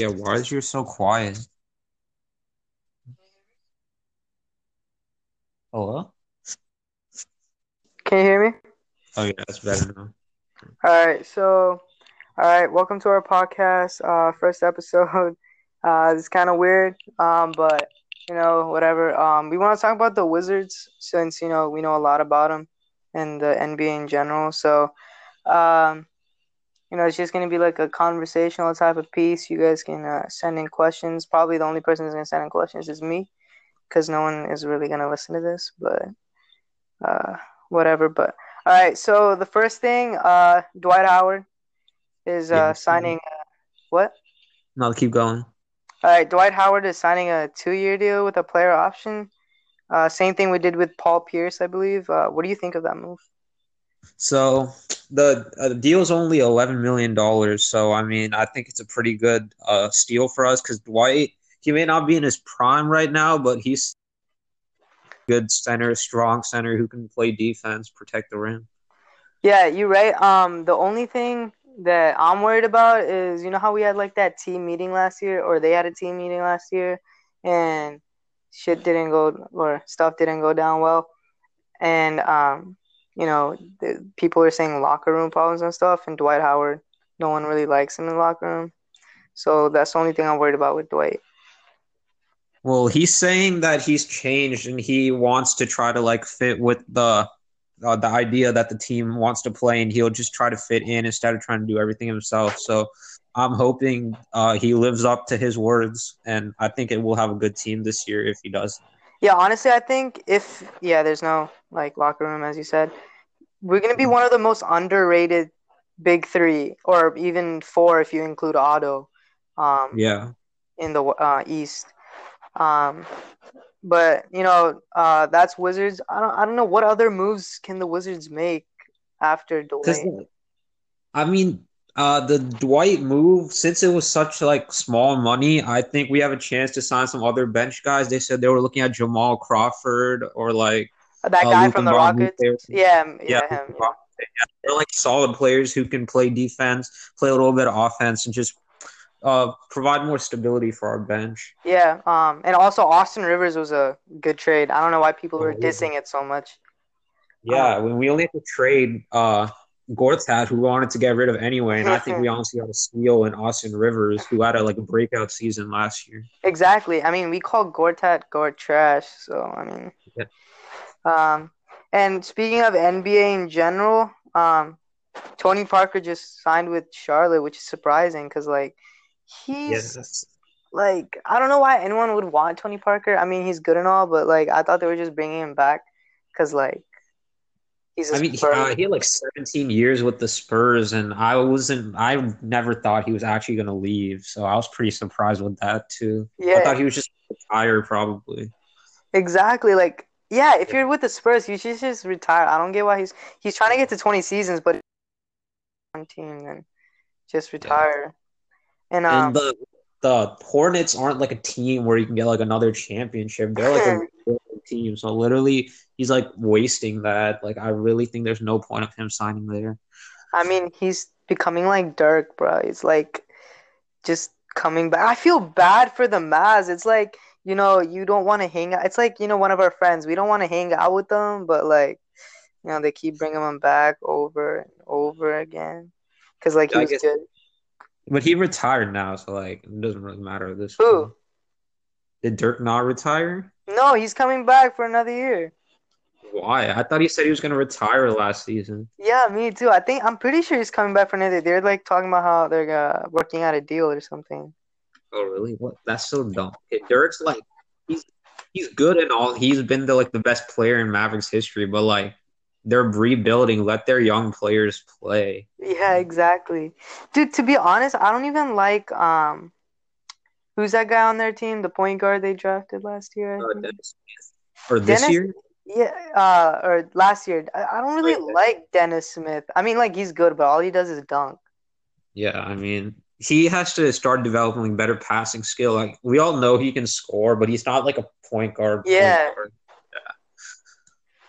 Yeah, why is you so quiet? Hello? Can you hear me? Oh yeah, that's better now. All right, so, all right, welcome to our podcast. Uh, first episode. Uh, it's kind of weird, um, but you know, whatever. Um, we want to talk about the Wizards since you know we know a lot about them and the NBA in general. So, um, you know, it's just gonna be like a conversational type of piece. You guys can uh, send in questions. Probably the only person who's gonna send in questions is me, because no one is really gonna listen to this. But, uh, whatever. But all right, so the first thing, uh, Dwight Howard is uh, Yeah. signing. Uh, what? No, keep going. All right, Dwight Howard is signing a two-year deal with a player option. Uh, same thing we did with Paul Pierce, I believe. Uh, what do you think of that move? So the uh, is only eleven million dollars. So I mean, I think it's a pretty good uh, steal for us because Dwight he may not be in his prime right now, but he's good center, strong center who can play defense, protect the rim. Yeah, you're right. Um, the only thing that I'm worried about is you know how we had like that team meeting last year, or they had a team meeting last year, and shit didn't go or stuff didn't go down well, and um, you know, the, people are saying locker room problems and stuff, and Dwight Howard, no one really likes him in the locker room, so that's the only thing I'm worried about with Dwight. Well, he's saying that he's changed and he wants to try to like fit with the uh, the idea that the team wants to play, and he'll just try to fit in instead of trying to do everything himself. So I'm hoping uh, he lives up to his words, and I think it will have a good team this year if he does. Yeah, honestly, I think if yeah, there's no like locker room as you said, we're gonna be one of the most underrated big three, or even four if you include Otto, um, Yeah. in the uh, East. Um, but you know, uh, that's Wizards. I don't, I don't know what other moves can the Wizards make after Dwayne. I mean, uh, the Dwight move, since it was such like small money, I think we have a chance to sign some other bench guys. They said they were looking at Jamal Crawford or like That uh, guy Luka from the. Rockets. Yeah, yeah, Yeah, him. Yeah, they're like solid players who can play defense, play a little bit of offense, and just uh, provide more stability for our bench. Yeah, um, and also Austin Rivers was a good trade. I don't know why people were Oh, dissing it so much. Yeah, when we only have to trade uh, Gortat, who wanted to get rid of anyway, and I think we honestly got a steal in Austin Rivers, who had a like a breakout season last year. Exactly. I mean, we call Gortat Gort trash. So I mean, Yeah. um, and speaking of NBA in general, um, Tony Parker just signed with Charlotte, which is surprising because like he's Yes. like I don't know why anyone would want Tony Parker. I mean, he's good and all, but like I thought they were just bringing him back because like he's. I mean, he, uh, he had like 17 years with the Spurs, and I wasn't. I never thought he was actually going to leave, so I was pretty surprised with that too. Yeah. I thought he was just retired, probably. exactly. Like yeah, if you're with the Spurs, you should just retire. I don't get why he's he's trying to get to 20 seasons, but one team then just retire. And um, And the the Hornets aren't like a team where you can get like another championship. They're like a rebuilding team, so literally he's like wasting that. Like I really think there's no point of him signing there. I mean, he's becoming like Dirk, bro. He's like just coming back. I feel bad for the Mavs. It's like, you know, you don't want to hang out. It's like, you know, one of our friends. We don't want to hang out with them, but like, you know, they keep bringing him back over and over again. Because, like, he I was guess- good. But he retired now, so like it doesn't really matter this Who? point. Did Dirk not retire? No, he's coming back for another year. Why? I thought he said he was going to retire last season. Yeah, me too. I think, I'm pretty sure he's coming back for another They're like talking about how they're uh, working out a deal or something. Oh, really? What? That's so dumb. Okay, Dirk's like he's he's good and all. He's been the like the best player in Mavericks history, but like they're rebuilding. Let their young players play. Yeah, exactly. Dude, to be honest, I don't even like um who's that guy on their team, the point guard they drafted last year? Uh. Dennis Or this Dennis- year? Yeah, uh or last year. I, I don't really like Dennis Smith. I mean like he's good, but all he does is dunk. Yeah, I mean he has to start developing better passing skill. Like we all know he can score, but he's not like a point guard. point Yeah. guard.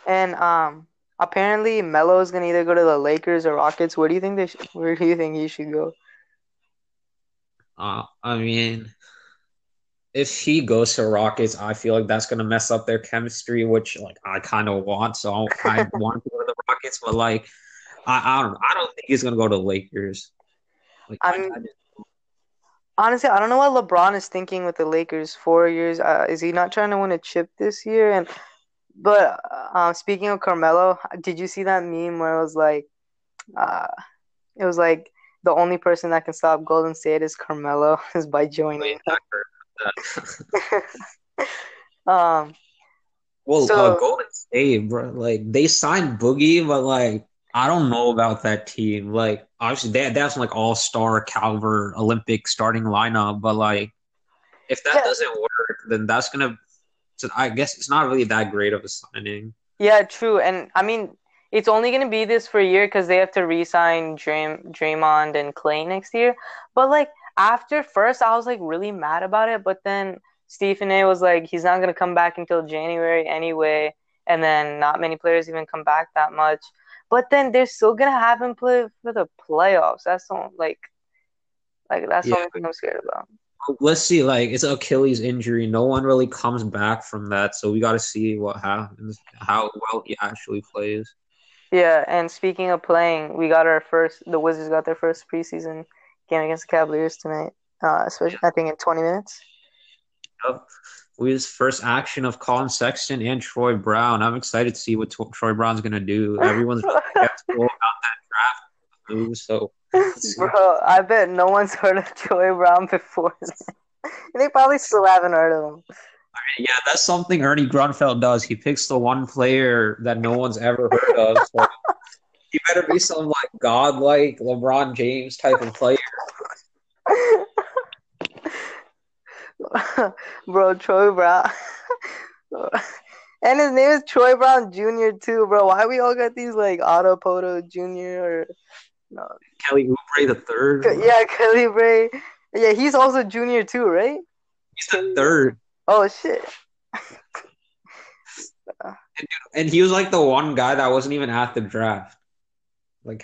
And um apparently Melo is gonna either go to the Lakers or Rockets. Where do you think they sh- where do you think he should go? Uh, I mean, if he goes to Rockets, I feel like that's gonna mess up their chemistry, which like I kind of want. So I want to go to the Rockets, but like I, I don't I don't think he's gonna go to Lakers. Like, I mean, honestly, I don't know what LeBron is thinking with the Lakers. Four years, uh, is he not trying to win a chip this year? And but uh, speaking of Carmelo, did you see that meme where it was like, uh, it was like the only person that can stop Golden State is Carmelo is by joining. um. Well, So- uh, Golden State, bro, like they signed Boogie, but like I don't know about that team. Like obviously they that's like all star caliber Olympic starting lineup, but like if that Yeah. doesn't work, then that's gonna. So I guess it's not really that great of a signing. Yeah, true. And I mean, it's only to be this for a year because they have to re-sign Dream, Draymond and Clay next year. But like after first, I was like really mad about it. But then Stephen A was like, he's not going to come back until January anyway. And then not many players even come back that much. But then they're still going to have him play for the playoffs. That's the like, like that's the Yeah. only thing I'm scared about. Let's see. Like it's Achilles injury. No one really comes back from that, so we got to see what happens, how well he actually plays. Yeah, and speaking of playing, we got our first. The Wizards got their first preseason game against the Cavaliers tonight. Uh, especially I think in 20 minutes. We his first action of Collin Sexton and Troy Brown. I'm excited to see what Tro- Troy Brown's gonna do. Everyone's really skeptical about that draft move, so. Bro, I bet no one's heard of Troy Brown before. they probably still haven't heard of him. yeah, that's something Ernie Grunfeld does. He picks the one player that no one's ever heard of. So he better be some like godlike LeBron James type of player. bro, Troy Brown. and his name is Troy Brown Jr. too, bro. Why we all got these like Otto Porter Jr. or no? Kelly Oubre the third. Yeah, Kelly Bray. Yeah, he's also junior too, right? He's the third. Oh shit. And he was like the one guy that wasn't even at the draft. Like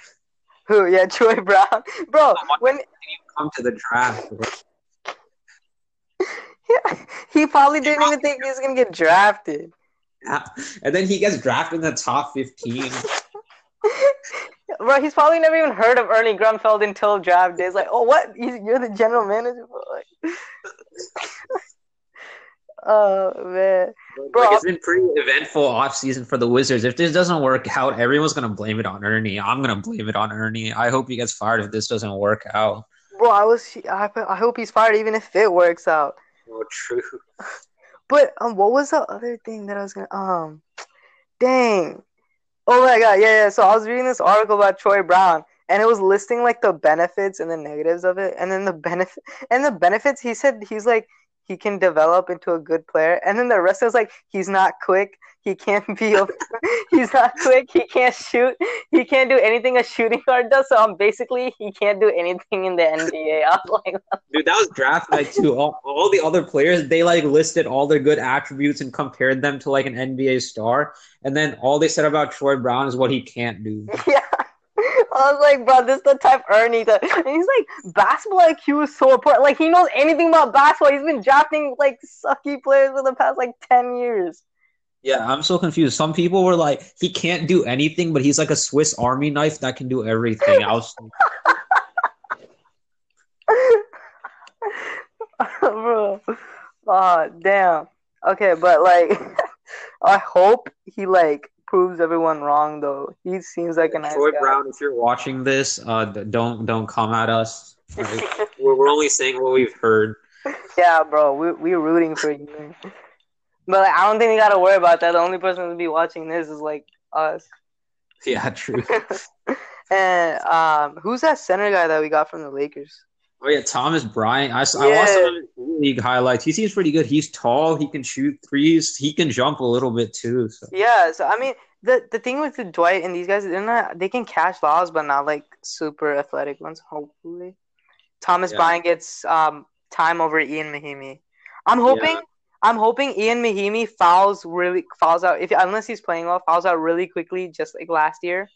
Who? Yeah, Troy Brown, bro. When you come to the draft. bro. he probably didn't even think he was gonna get drafted. Yeah. And then he gets drafted in the top 15. Bro, he's probably never even heard of Ernie Grunfeld until draft day. It's like, oh, what? You're the general manager? Bro? Oh man, Bro, like, it's been pretty eventful offseason for the Wizards. If this doesn't work out, everyone's going to blame it on Ernie. I'm going to blame it on Ernie. I hope he gets fired if this doesn't work out. bro, I was. I, I hope he's fired, even if it works out. Oh, true. But um, what was the other thing that I was gonna um, dang, oh my god, yeah, yeah. So I was reading this article about Troy Brown, and it was listing like the benefits and the negatives of it, and then the benefit and the benefits. He said he's like he can develop into a good player, and then the rest is like he's not quick. He can't be. A, he's not quick. He can't shoot. He can't do anything a shooting guard does. So um, basically, he can't do anything in the NBA. I was like, Dude, that was draft night too. All, all the other players, they like listed all their good attributes and compared them to like an NBA star. And then all they said about Troy Brown is what he can't do. Yeah. I was like, bro, this is the type Ernie that and he's like, basketball IQ is so important. Like he knows anything about basketball. He's been drafting like sucky players for the past like ten years. Yeah, I'm so confused. Some people were like, he can't do anything, but he's like a Swiss Army knife that can do everything. I was bro. Oh damn. Okay, but like I hope he like proves everyone wrong though. He seems like a nice Troy guy. Brown, if you're watching this, uh, don't don't come at us. Like, we're, we're only saying what we've heard. Yeah, bro, we we're rooting for you. But like, I don't think we gotta worry about that. The only person to be watching this is like us. Yeah, true. and um, who's that center guy that we got from the Lakers? Oh yeah, Thomas Bryant. I watched some of his league highlights. He seems pretty good. He's tall. He can shoot threes. He can jump a little bit too. So Yeah, so I mean, the the thing with the Dwight and these guys, they're not they can catch balls, but not like super athletic ones. Hopefully, Thomas Yeah. Bryant gets um time over Ian Mahinmi. I'm hoping. Yeah. I'm hoping Ian Mahinmi fouls really fouls out if unless he's playing well fouls out really quickly just like last year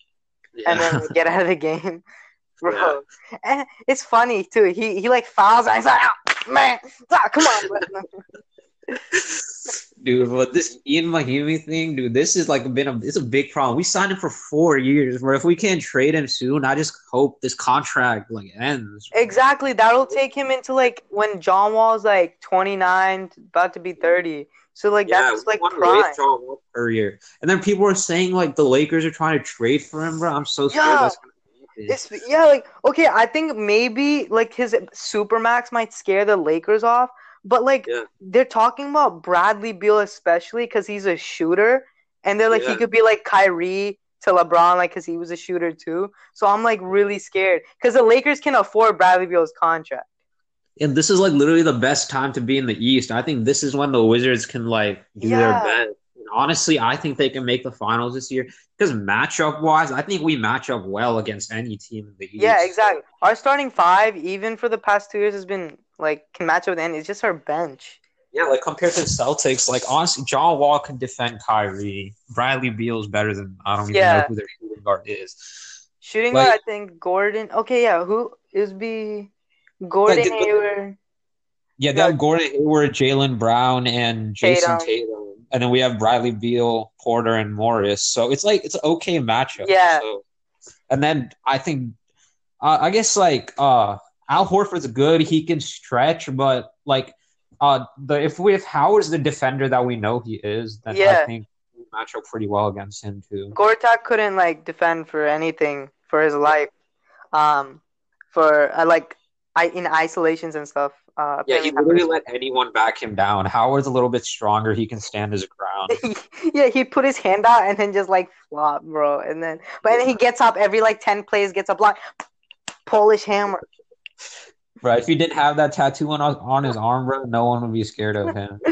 and then get out of the game. Bro. And it's funny too. He he like fouls and he's like, oh, man, ah, come on, dude. But this Ian Mahinmi thing, dude, this is like been a it's a big problem. We signed him for four years, bro. If we can't trade him soon, I just hope this contract like ends. Exactly. That'll take him into like when John Wall's like 29, about to be 30. So like that's like wanna prime. waste John Wall per year. And then people are saying like the Lakers are trying to trade for him, bro. I'm so scared Yeah. that's gonna happen. It's yeah, like okay, I think maybe like his supermax might scare the Lakers off, but like Yeah. they're talking about Bradley Beal especially because he's a shooter, and they're like he could be like Kyrie to LeBron, like because he was a shooter too. So I'm like really scared because the Lakers can afford Bradley Beal's contract. And this is like literally the best time to be in the East. I think this is when the Wizards can like do Yeah. their best. And honestly, I think they can make the finals this year because matchup wise, I think we match up well against any team in the East. Yeah, exactly. Our starting five, even for the past two years, has been like can match up with any. It's just our bench. Yeah, like compared to the Celtics, like honestly, John Wall can defend Kyrie. Bradley Beal's better than I don't even Yeah. know who their shooting guard is. Shooting Like- guard, I think Gordon. Okay, yeah, who is be Gordon Like, Hayward? Yeah, that Yeah. have Gordon Hayward, Jaylen Brown, and Jayson Tatum. Tatum. And then we have Bradley Beal, Porter, and Morris. So it's like it's an okay matchup. Yeah. So, and then I think uh, I guess like uh Al Horford's good. He can stretch, but like uh the if we if Howard's the defender that we know he is, then Yeah. I think we match up pretty well against him too. Gortat couldn't like defend for anything for his life. Um, for uh, like I in isolations and stuff. Uh, Yeah, he literally let anyone back him down. Howard's a little bit stronger. He can stand his ground. yeah, he put his hand out and then just like flop, bro. And then, but then he gets up every like ten plays, gets a block. Polish hammer. Right. If he didn't have that tattoo on on his arm, bro, no one would be scared of him.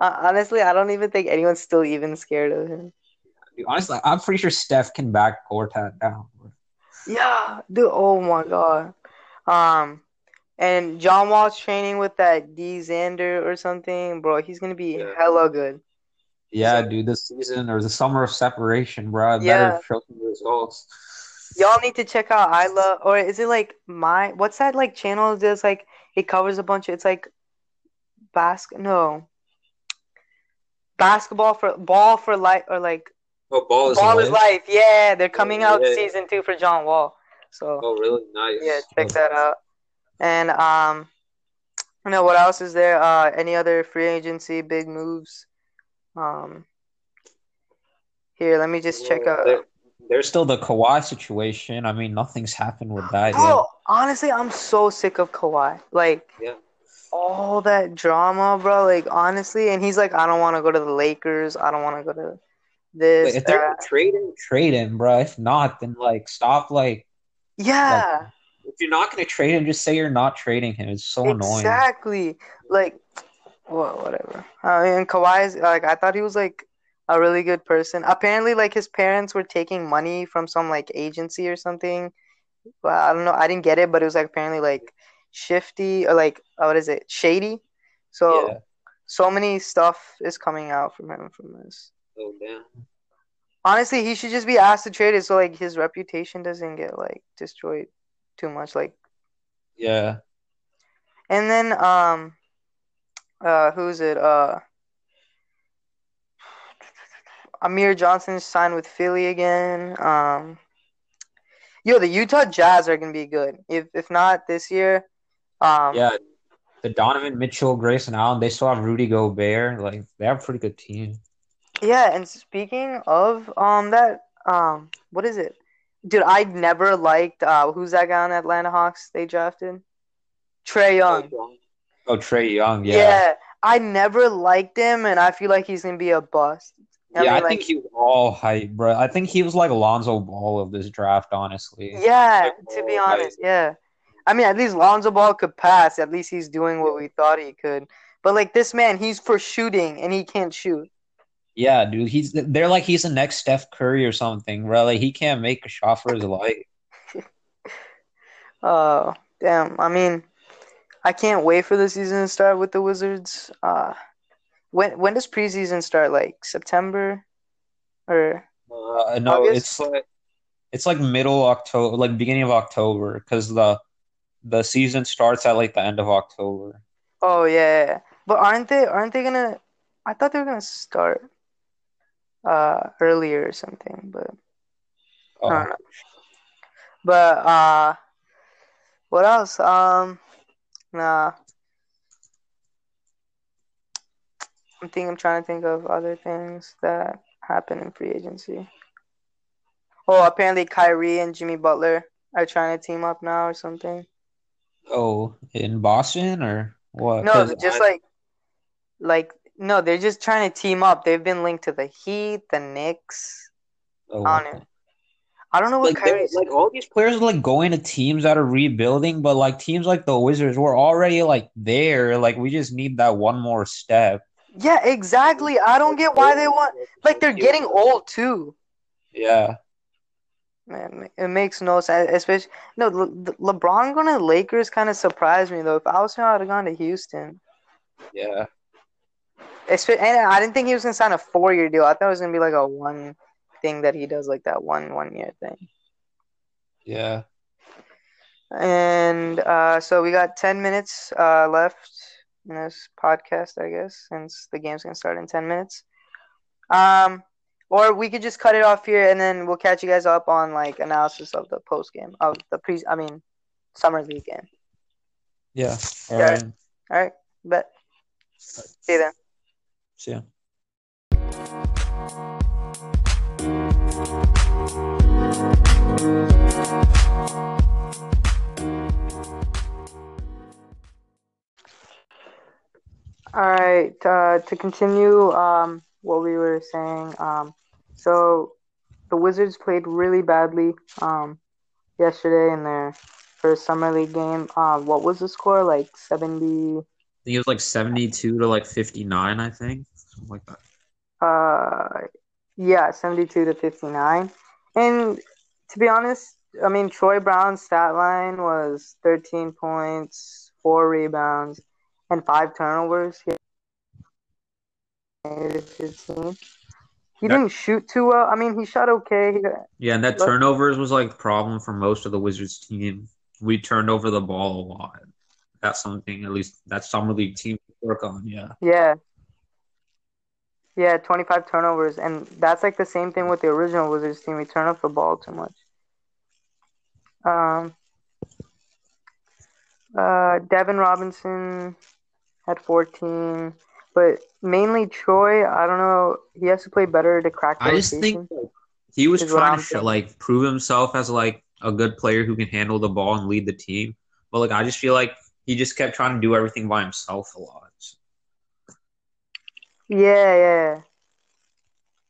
Uh, honestly, I don't even think anyone's still even scared of him. Dude, honestly, I'm pretty sure Steph can back Gortat down. bro. Yeah, dude. Oh my god. Um, and John Wall's training with that D Xander or something, bro. He's gonna be Yeah. hella good. Yeah, dude, this season or the summer of separation, bro. I Yeah. better show some results. Y'all need to check out I love, or is it like my what's that like channel? That's like it covers a bunch. Of, it's like basket. No, basketball for ball for life or like Oh, ball is ball is life. Yeah, they're coming oh, out Yeah. season two for John Wall. So Oh, really nice. yeah, check that out. And um, you know what else is there? Uh, any other free agency big moves? Um, here, let me just check out. There- There's still the Kawhi situation. I mean, nothing's happened with that yet. Honestly, I'm so sick of Kawhi. Like, Yeah. all that drama, bro. Like, honestly, and he's like, I don't want to go to the Lakers. I don't want to go to this. If they're that. gonna trade him, trade him, bro. If not, then like stop. Like, Yeah, if you're not gonna trade him, just say you're not trading him. It's so annoying. exactly. Like, well, whatever. I mean, Kawhi is like, I thought he was like a really good person. Apparently, like his parents were taking money from some like agency or something. Well, I don't know. I didn't get it, but it was like apparently like shifty or like what is it, shady. So. Yeah. so many stuff is coming out from him from this. Oh damn. Honestly, he should just be asked to trade it so like his reputation doesn't get like destroyed too much. Like, Yeah. and then um, uh, who's it? Uh, Amir Johnson signed with Philly again. Um, yo, the Utah Jazz are gonna be good. If if not this year, um, Yeah. The Donovan Mitchell, Grayson Allen, they still have Rudy Gobert. Like they have a pretty good team. Yeah, and speaking of um that um what is it? Dude, I never liked uh who's that guy on Atlanta Hawks they drafted? Trae Young. Oh, Trae Young. Yeah. Yeah. I never liked him and I feel like he's gonna be a bust. Yeah, mean, I like, think he was all hype, bro. I think he was like Alonzo Ball of this draft, honestly. Yeah, Like, to be all hype. honest, yeah. I mean, at least Lonzo Ball could pass. At least he's doing what we thought he could. But like this man, he's for shooting and he can't shoot. Yeah, dude. He's they're like he's the next Steph Curry or something, bro. Like he can't make a shot for his life. Oh, damn. I mean, I can't wait for the season to start with the Wizards. Uh, when when does preseason start? Like September, or Uh, no, August? it's like It's like middle October, like beginning of October, because the the season starts at like the end of October. Oh yeah, yeah. but aren't they aren't they gonna? I thought they were gonna start uh earlier or something, but I Oh, don't know. But uh, what else? Um, nah. I'm thinking. I'm trying to think of other things that happen in free agency. Oh, apparently Kyrie and Jimmy Butler are trying to team up now or something. oh, in Boston or what? No, just I- like, like no, they're just trying to team up. They've been linked to the Heat, the Knicks. oh, I don't know. I don't know what like Kyrie's. like all these players are like going to teams that are rebuilding, but like teams like the Wizards, we're already like there. Like we just need that one more step. Yeah, exactly. I don't get why they want. Like they're getting old too. Yeah, Man, it makes no sense. Especially no, Le- Le- LeBron going to Lakers kind of surprised me though. If I was him, I'd have gone to Houston. yeah, And I didn't think he was gonna sign a four year deal. I thought it was gonna be like a one thing that he does, like that one one year thing. yeah. And uh, so we got ten minutes uh, left in this podcast, I guess, since the game's gonna start in ten minutes. Um, or we could just cut it off here, and then we'll catch you guys up on like analysis of the post game of the pre. I mean, summer league game. Yeah. All Yeah. right. All right, bet. See you then. See ya. All right, uh, to continue um, what we were saying, um, so the Wizards played really badly um, yesterday in their first summer league game. Uh, what was the score? Like seventy? I think it was like seventy-two to like fifty-nine. I think something like that. Uh, yeah, seventy-two to fifty-nine. And to be honest, I mean Troy Brown's stat line was thirteen points, four rebounds, and five turnovers. He made it 15. He didn't shoot too well. I mean, he shot okay. Yeah, and that turnovers was like the problem for most of the Wizards team. We turned over the ball a lot. That's something at least that summer league team work on. Yeah. yeah. Yeah, 25 turnovers. And that's like the same thing with the original Wizards team. We turn up the ball too much. Um, uh, Devin Robinson had 14. But mainly Troy, I don't know. He has to play better to crack the I just think he was trying to like prove himself as like a good player who can handle the ball and lead the team. But like I just feel like he just kept trying to do everything by himself a lot. Yeah, yeah.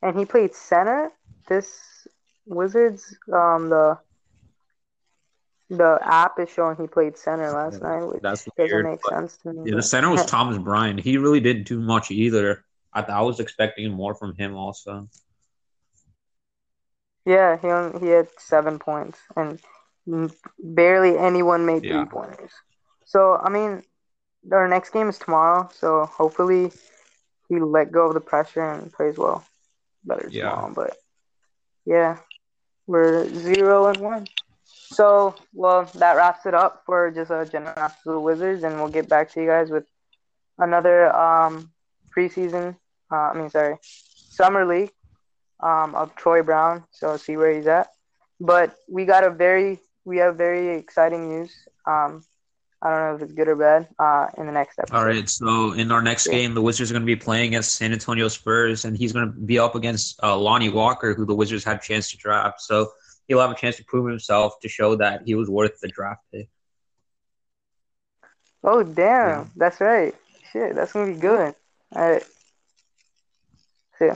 And he played center. This Wizards, um, the the app is showing he played center last Yeah, night, which That's doesn't weird. make sense to me. Yeah, the center was Thomas Bryant. He really didn't do much either. I, I was expecting more from him also. Yeah, he only, he had seven points, and barely anyone made Yeah. three pointers. So I mean, our next game is tomorrow, so hopefully he let go of the pressure and plays well better Yeah. tomorrow. But yeah, we're zero and one. So well, that wraps it up for just a general of the Wizards, and we'll get back to you guys with another um preseason. Uh, I mean, sorry, summer league um, of Troy Brown. So see where he's at. But we got a very we have very exciting news. Um, I don't know if it's good or bad. Uh, in the next episode. All right, so in our next Yeah. game, the Wizards are going to be playing against San Antonio Spurs, and he's going to be up against uh, Lonnie Walker, who the Wizards had a chance to draft. So he'll have a chance to prove himself to show that he was worth the draft pick. Oh damn, Yeah. that's right. Shit, that's gonna be good. All right. See ya.